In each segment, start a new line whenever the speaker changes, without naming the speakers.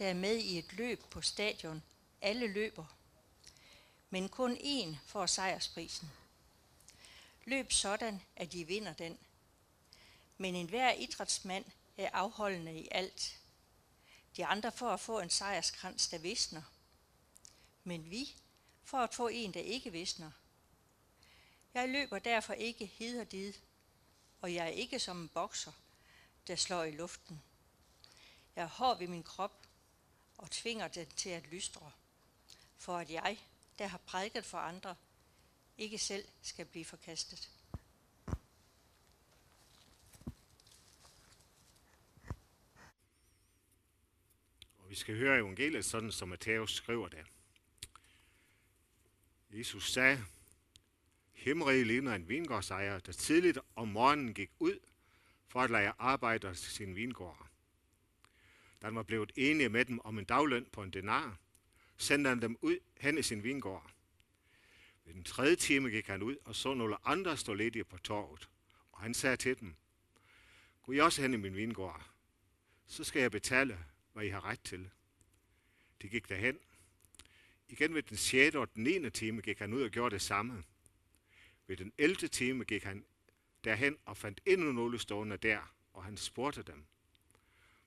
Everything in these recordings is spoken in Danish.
der er med i et løb på stadion. Alle løber. Men kun én får sejrsprisen. Løb sådan, at de vinder den. Men enhver idrætsmand er afholdende i alt. De andre får at få en sejrskrans, der visner. Men vi får at få en, der ikke visner. Jeg løber derfor ikke hid og did, og jeg er ikke som en bokser, der slår i luften. Jeg er hård ved min krop og tvinger den til at lystre, for at jeg, der har prædiket for andre, ikke selv skal blive forkastet.
Og vi skal høre evangeliet sådan, som Matthæus skriver det. Jesus sagde, Himmeriget ligner en vingårdsejer, der tidligt om morgenen gik ud for at lade arbejde til sin vingård. Da han var blevet enige med dem om en dagløn på en denar, sendte han dem ud hen i sin vingård. Ved den tredje time gik han ud og så nogle andre stå ledige på torvet, og han sagde til dem, Gå I også hen i min vingård, så skal jeg betale, hvad I har ret til. De gik derhen. Igen ved den 6. og den 9. time gik han ud og gjorde det samme. Ved den 11. time gik han derhen og fandt endnu nogle stående der, og han spurgte dem,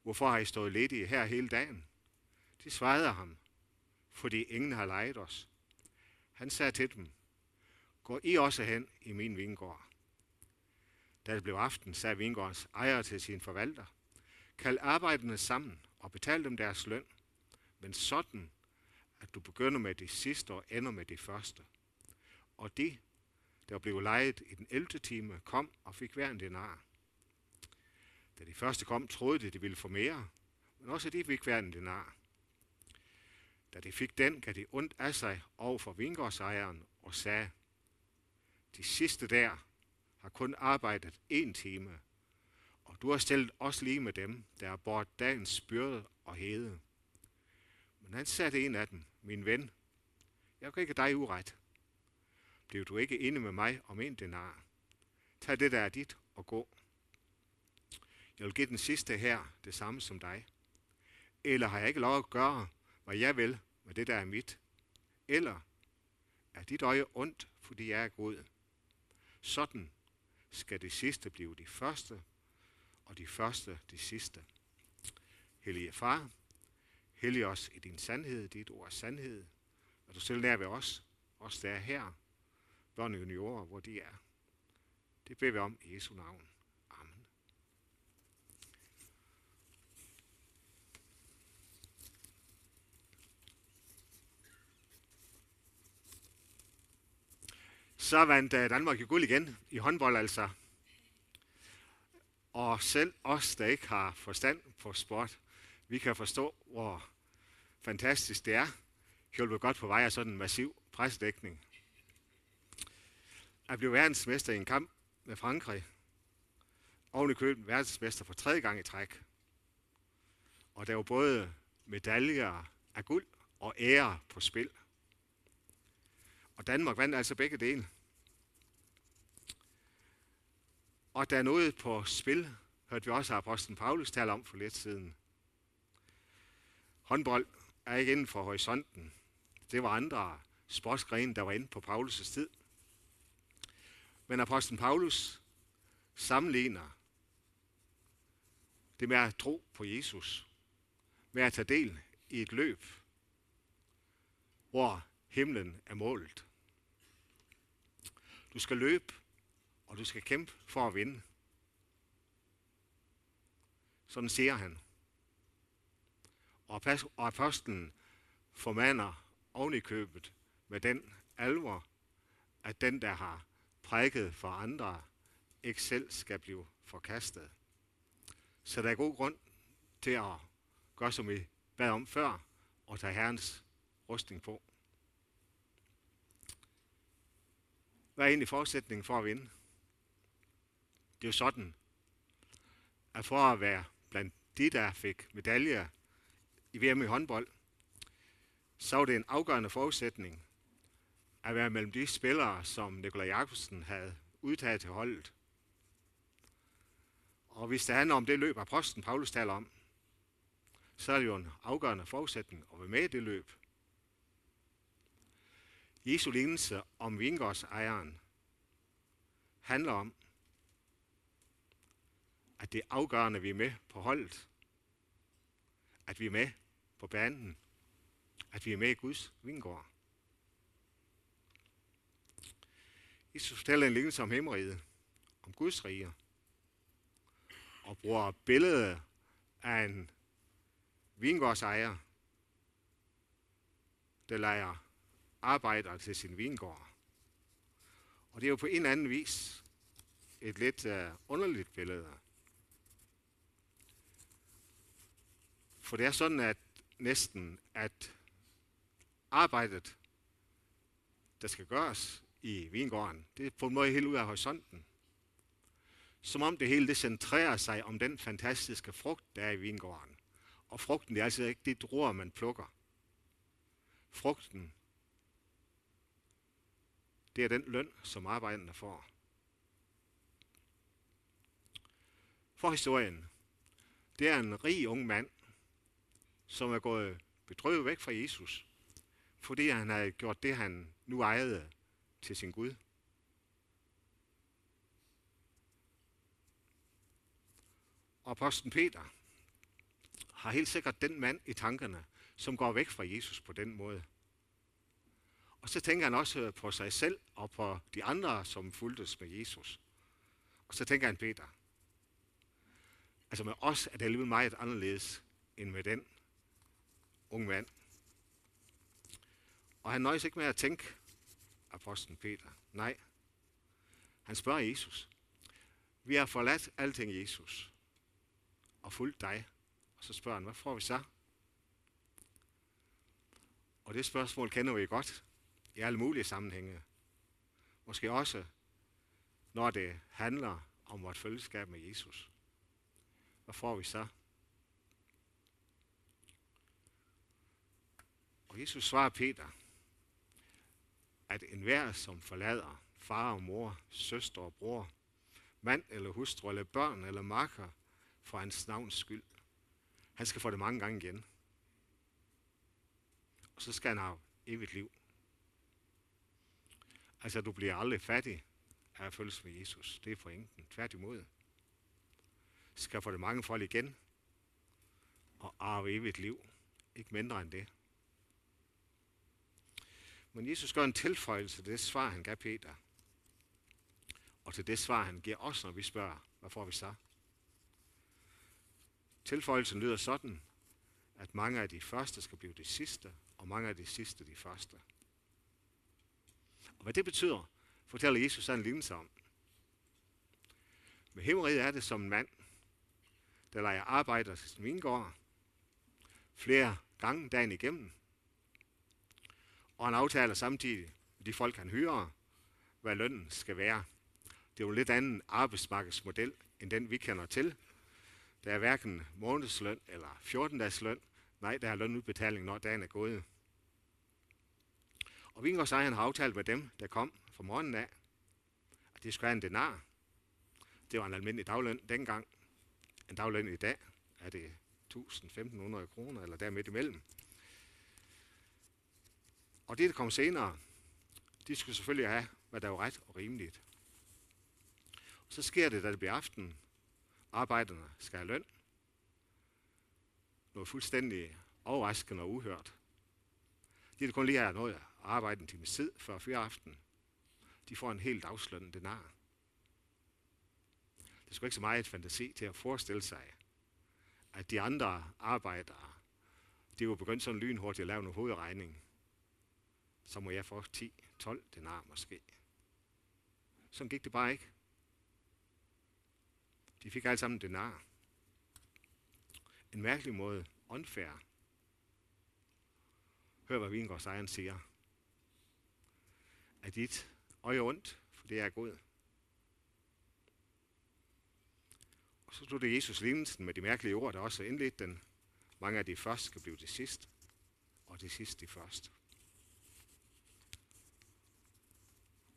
Hvorfor har I stået ledige her hele dagen? De svarede ham, fordi ingen har lejet os. Han sagde til dem, Gå I også hen i min vingård. Da det blev aften, sagde vingårdens ejer til sin forvalter, Kald arbejderne sammen og betal dem deres løn, men sådan, at du begynder med det sidste og ender med det første. Og de, der blev lejet i den 11. time, kom og fik hver en denar. Da de første kom, troede de, de ville få mere, men også de fik hver en denar. Da de fik den, gav de ondt af sig over for vingårdsejeren og sagde, de sidste der har kun arbejdet en time, og du har stillet os lige med dem, der har bort dagens byrde og hede. Men han sagde en af dem, min ven, jeg kan ikke dig uret. Bliver du ikke inde med mig om en denar? Tag det, der er dit, og gå. Jeg vil give den sidste her det samme som dig. Eller har jeg ikke lov at gøre, hvad jeg vil med det, der er mit? Eller er dit øje ondt, fordi jeg er god? Sådan skal det sidste blive de første, og de første de sidste. Hellige far, hellig os i din sandhed, dit ord er sandhed, og du selv nær ved os, os der er her, børn og juniorer, hvor de er. Det beder vi om i Jesu navn. Amen. Så vandt øh, Danmark jo guld igen i håndbold altså. Og selv os, der ikke har forstand på sport, vi kan forstå, hvor fantastisk det er. Hjulpet godt på vej af sådan en massiv presdækning. At blive verdensmester i en kamp med Frankrig. Oven i køben verdensmester for tredje gang i træk. Og der var både medaljer af guld og ære på spil. Og Danmark vandt altså begge dele. Og der er noget på spil, hørte vi også apostlen Paulus tale om for lidt siden. Håndbold er ikke inden for horisonten. Det var andre sportsgrene, der var inde på Paulus' tid. Men apostlen Paulus sammenligner det med at tro på Jesus, med at tage del i et løb, hvor himlen er målet. Du skal løbe, og du skal kæmpe for at vinde. Sådan siger han. Og apostlen formander oven i købet med den alvor, at den, der har prædiket for andre, ikke selv skal blive forkastet. Så der er god grund til at gøre, som vi bad om før, og tage Herrens rustning på. Hvad er egentlig forudsætningen for at vinde? Det er jo sådan, at for at være blandt de, der fik medaljer i VM i håndbold, så var det en afgørende forudsætning at være mellem de spillere, som Nikolaj Jakobsen havde udtaget til holdet. Og hvis det handler om det løb, apostlen Paulus taler om, så er det jo en afgørende forudsætning at være med i det løb. Jesu lignelse om vingårdsejeren handler om, at det er afgørende, at vi er med på holdet. At vi er med på banen. At vi er med i Guds vingård. Jesus fortæller en lignelse om himmeriget, om Guds rige, og bruger billedet af en vingårdsejer, der leger arbejder til sin vingård. Og det er jo på en eller anden vis et lidt uh, underligt billede. For det er sådan, at næsten, at arbejdet, der skal gøres i vingården, det er på en måde helt ud af horisonten. Som om det hele det centrerer sig om den fantastiske frugt, der er i vingården. Og frugten det er altså ikke det druer, man plukker. Frugten, det er den løn, som arbejderne får. For historien, det er en rig ung mand, som er gået bedrøvet væk fra Jesus, fordi han havde gjort det, han nu ejede til sin Gud. Og apostlen Peter har helt sikkert den mand i tankerne, som går væk fra Jesus på den måde. Og så tænker han også på sig selv og på de andre, som fuldtes med Jesus. Og så tænker han Peter. Altså med os er det alligevel meget anderledes end med den ung mand. Og han nøjes ikke med at tænke, apostlen Peter. Nej, han spørger Jesus. Vi har forladt alting, Jesus, og fulgt dig. Og så spørger han, hvad får vi så? Og det spørgsmål kender vi godt i alle mulige sammenhænge. Måske også, når det handler om vores fællesskab med Jesus. Hvad får vi så? Og Jesus svarer Peter, at enhver, som forlader far og mor, søster og bror, mand eller hustru eller børn eller makker for hans navns skyld, han skal få det mange gange igen. Og så skal han have evigt liv. Altså, du bliver aldrig fattig af at følges med Jesus. Det er pointen. Tværtimod. Skal få det mange folk igen og arve evigt liv. Ikke mindre end det. Men Jesus gør en tilføjelse til det svar, han gav Peter. Og til det svar, han giver os, når vi spørger, hvad får vi så? Tilføjelsen lyder sådan, at mange af de første skal blive de sidste, og mange af de sidste de første. Og hvad det betyder, fortæller Jesus en lignelse om. Med himmeriget er det som en mand, der leger arbejder til sin vingård flere gange dagen igennem. Og han aftaler samtidig med de folk, han hyrer, hvad lønnen skal være. Det er jo en lidt anden arbejdsmarkedsmodel, end den vi kender til. Der er hverken månedsløn eller 14-dages løn. Nej, der er lønudbetaling, når dagen er gået. Og vingårdsejeren har aftalt med dem, der kom fra morgenen af, at de skulle have en denar. Det var en almindelig dagløn dengang. En dagløn i dag er det 1.000-1.500 kroner, eller der midt imellem. Og det, der kom senere, de skulle selvfølgelig have, hvad der var ret og rimeligt. Og så sker det, da det bliver aften. Arbejderne skal have løn. Noget fuldstændig overraskende og uhørt. De, der kun lige har noget at arbejde en time tid før fyreaften, de får en helt dagsløn denar. Det skulle ikke så meget fantasi til at forestille sig, at de andre arbejdere, de var begyndt sådan lynhurtigt at lave en hovedregning så må jeg få 10-12 denar måske. Sådan gik det bare ikke. De fik alle sammen denar. En mærkelig måde. Unfair. Hør, hvad vingårdsejeren siger. Er dit øje ondt, for det er god. Og så stod det Jesus lignelsen med de mærkelige ord, der også indledt den. Mange af de første skal blive det sidste, og det sidste de første.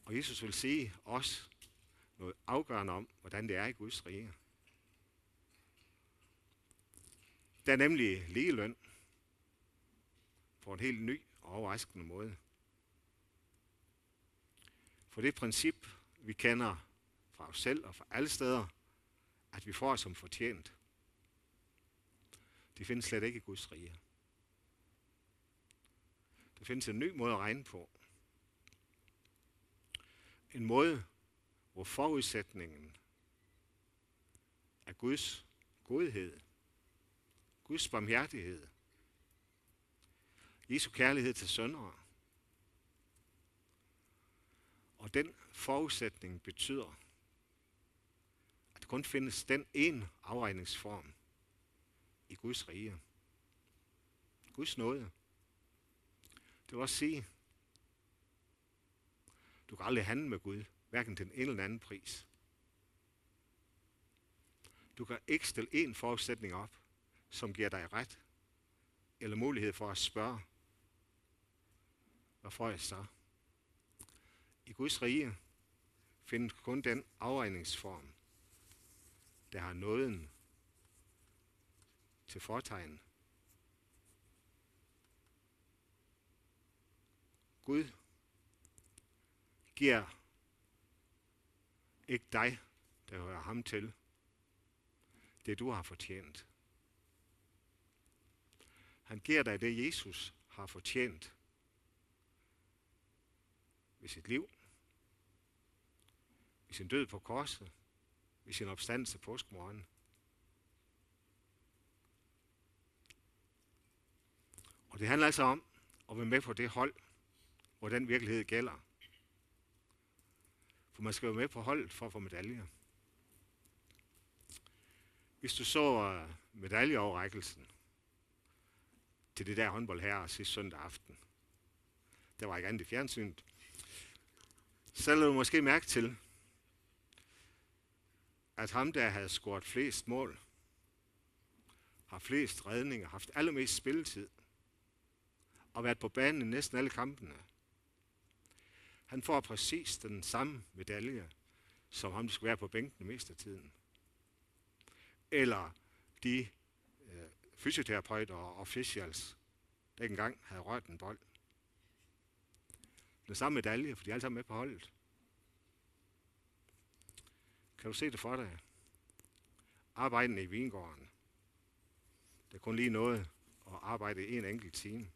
Og Jesus vil sige os noget afgørende om, hvordan det er i Guds rige. Der er nemlig ligeløn på en helt ny og overraskende måde. For det princip, vi kender fra os selv og fra alle steder, at vi får som fortjent, det findes slet ikke i Guds rige. Der findes en ny måde at regne på. En måde, hvor forudsætningen er Guds godhed, Guds barmhjertighed, Jesu kærlighed til søndere. Og den forudsætning betyder, at der kun findes den ene afregningsform i Guds rige. Guds nåde. Det vil også sige, du kan aldrig handle med Gud, hverken til en eller anden pris. Du kan ikke stille en forudsætning op, som giver dig ret, eller mulighed for at spørge, hvad får jeg så? I Guds rige findes kun den afregningsform, der har nåden til fortegn. Gud giver ikke dig, der hører ham til, det du har fortjent. Han giver dig det, Jesus har fortjent ved sit liv, ved sin død på korset, ved sin opstandelse påskmorgen. Og det handler altså om at være med på det hold, hvor den virkelighed gælder. For man skal jo med på holdet for at få medaljer. Hvis du så øh, medaljeoverrækkelsen til det der håndbold her sidste søndag aften, der var ikke andet i fjernsynet, så lavede du måske mærke til, at ham, der havde scoret flest mål, har flest redninger, haft allermest spilletid, og været på banen i næsten alle kampene. Han får præcis den samme medalje, som ham, der skulle være på bænken mest af tiden. Eller de øh, fysioterapeuter og officials, der ikke engang havde rørt en bold. Den samme medalje, for de er alle sammen med på holdet. Kan du se det for dig? Arbejdende i vingården. Det er kun lige noget at arbejde i en enkelt time.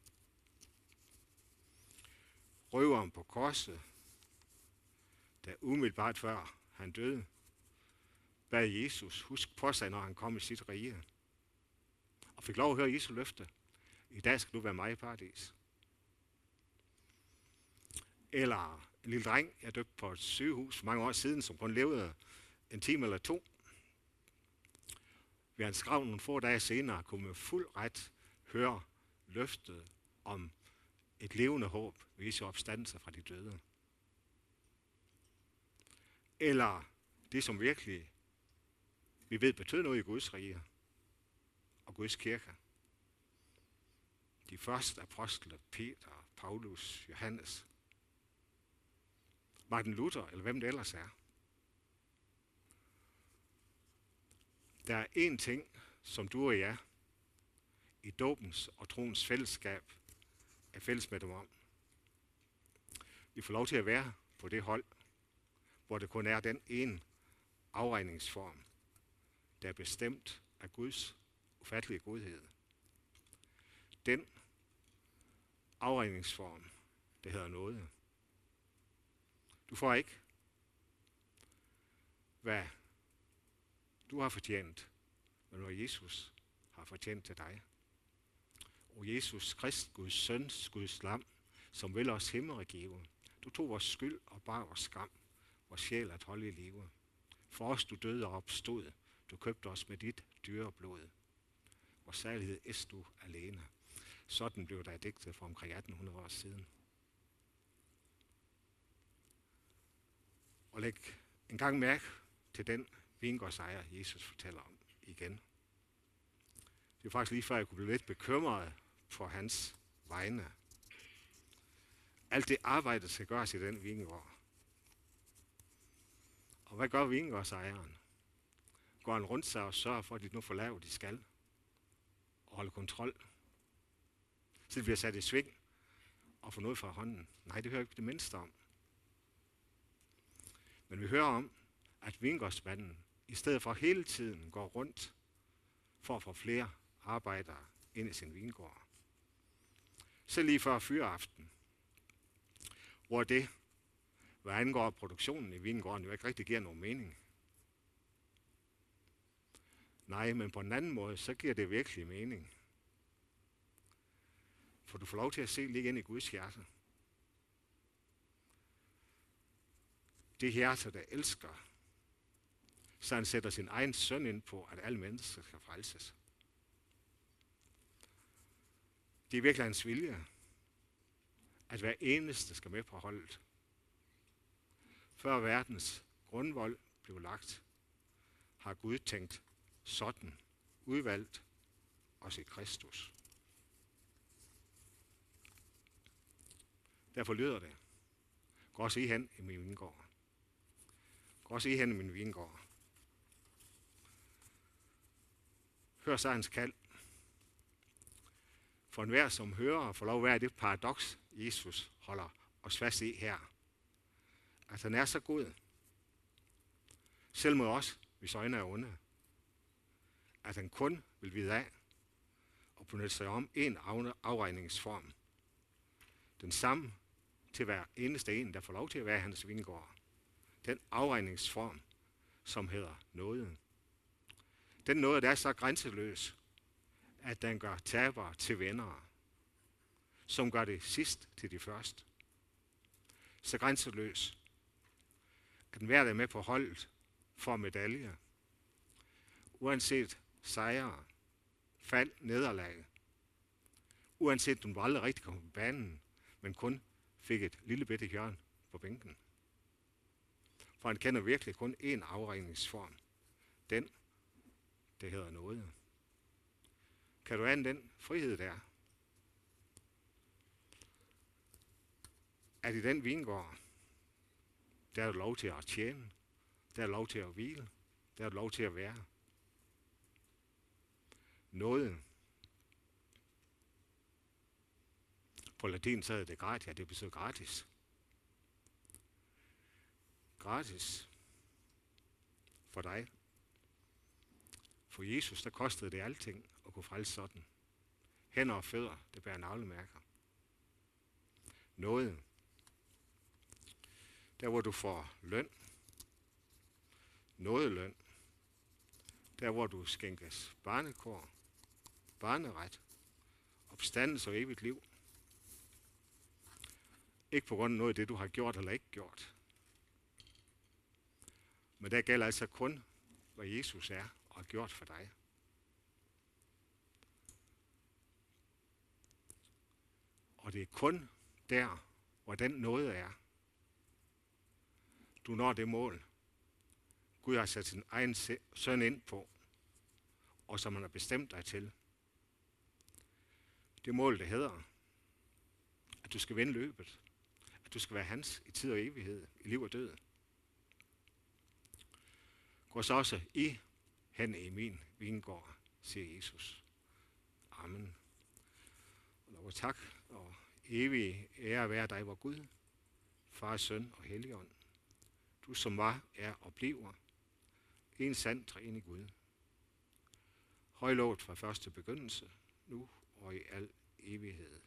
Røveren på korset, der umiddelbart før han døde, bad Jesus husk på sig, når han kom i sit rige. Og fik lov at høre Jesu løfte. I dag skal du være mig i paradis. Eller en lille dreng, jeg døbte på et sygehus for mange år siden, som kun levede en time eller to. Ved hans grav nogle få dage senere kunne med fuld ret høre løftet om et levende håb ved Jesu opstandelse fra de døde. Eller det, som virkelig vi ved betød noget i Guds rige og Guds kirke. De første apostle, Peter, Paulus, Johannes, Martin Luther, eller hvem det ellers er. Der er én ting, som du og jeg i dåbens og troens fællesskab er fælles med dem om. I får lov til at være på det hold, hvor det kun er den ene afregningsform, der er bestemt af Guds ufattelige godhed. Den afregningsform, det hedder noget. Du får ikke, hvad du har fortjent, men hvad Jesus har fortjent til dig. O Jesus Krist, Guds søn, Guds lam, som vil os himmel. Du tog vores skyld og bar vores skam, vores sjæl at holde i live. For os du døde og opstod, du købte os med dit dyre blod. Vores særlighed er du alene. Sådan blev der digtet for omkring 1800 år siden. Og læg en gang mærke til den vingårdsejer, Jesus fortæller om igen. Det er faktisk lige før, jeg kunne blive lidt bekymret for hans vegne. Alt det arbejde skal gøres i den vingård. Og hvad gør vingårdsejeren? Går han rundt sig og sørger for, at de nu får lavet, de skal? og holde kontrol. Så det bliver sat i sving og få noget fra hånden. Nej, det hører ikke det mindste om. Men vi hører om, at vingårdsmanden i stedet for hele tiden går rundt for at få flere arbejdere ind i sin vingård. Så lige før fyreaften, hvor det, hvad angår produktionen i vingården, jo ikke rigtig giver nogen mening. Nej, men på en anden måde, så giver det virkelig mening. For du får lov til at se lige ind i Guds hjerte. Det hjerte, der elsker, så han sætter sin egen søn ind på, at alle mennesker skal frelses. Det er virkelig hans vilje, at hver eneste skal med på holdet. Før verdens grundvold blev lagt, har Gud tænkt sådan, udvalgt os i Kristus. Derfor lyder det, gå også i hen i min vingård. Gå også i hen i min vingård. Hør så hans kald. For enhver, som hører, får lov at være det paradoks, Jesus holder os fast i her. At han er så god, selv mod os, hvis øjne er onde, at han kun vil vide af og benytte sig om en afregningsform. Den samme til hver eneste en, der får lov til at være hans vingård. Den afregningsform, som hedder nåden. Den nåde, der er så grænseløs, at den gør tabere til vindere, som gør det sidst til de første. Så grænseløs, at hver, der er med på holdet, får medaljer, Uanset sejre, fald, nederlag. Uanset du aldrig rigtig kom på banen, men kun fik et lille bitte hjørne på bænken. For han kender virkelig kun én afregningsform. Den, det hedder noget. Kan du ane den frihed der? At i den vingård, der er du lov til at tjene, der er lov til at hvile, der er lov til at være. Noget. På latin så det gratis, ja, det betyder gratis. Gratis for dig. For Jesus, der kostede det alting at kunne frelse sådan. Hænder og fødder, det bærer navlemærker. Noget. Der hvor du får løn. Noget løn. Der hvor du skænkes barnekår, barneret, opstandelse og evigt liv. Ikke på grund af noget af det, du har gjort eller ikke gjort. Men der gælder altså kun, hvad Jesus er og har gjort for dig. Og det er kun der, hvor den noget er, du når det mål, Gud har sat sin egen søn ind på, og som han har bestemt dig til. Det mål, det hedder, at du skal vinde løbet, at du skal være hans i tid og evighed, i liv og død. Gå så også i hen i min vingård, siger Jesus. Amen. Og lov tak og evig ære være dig, vor Gud, Far, Søn og Helligånd. Du som var, er og bliver en sand træne Gud. Højlovet fra første begyndelse, nu og i al evighed.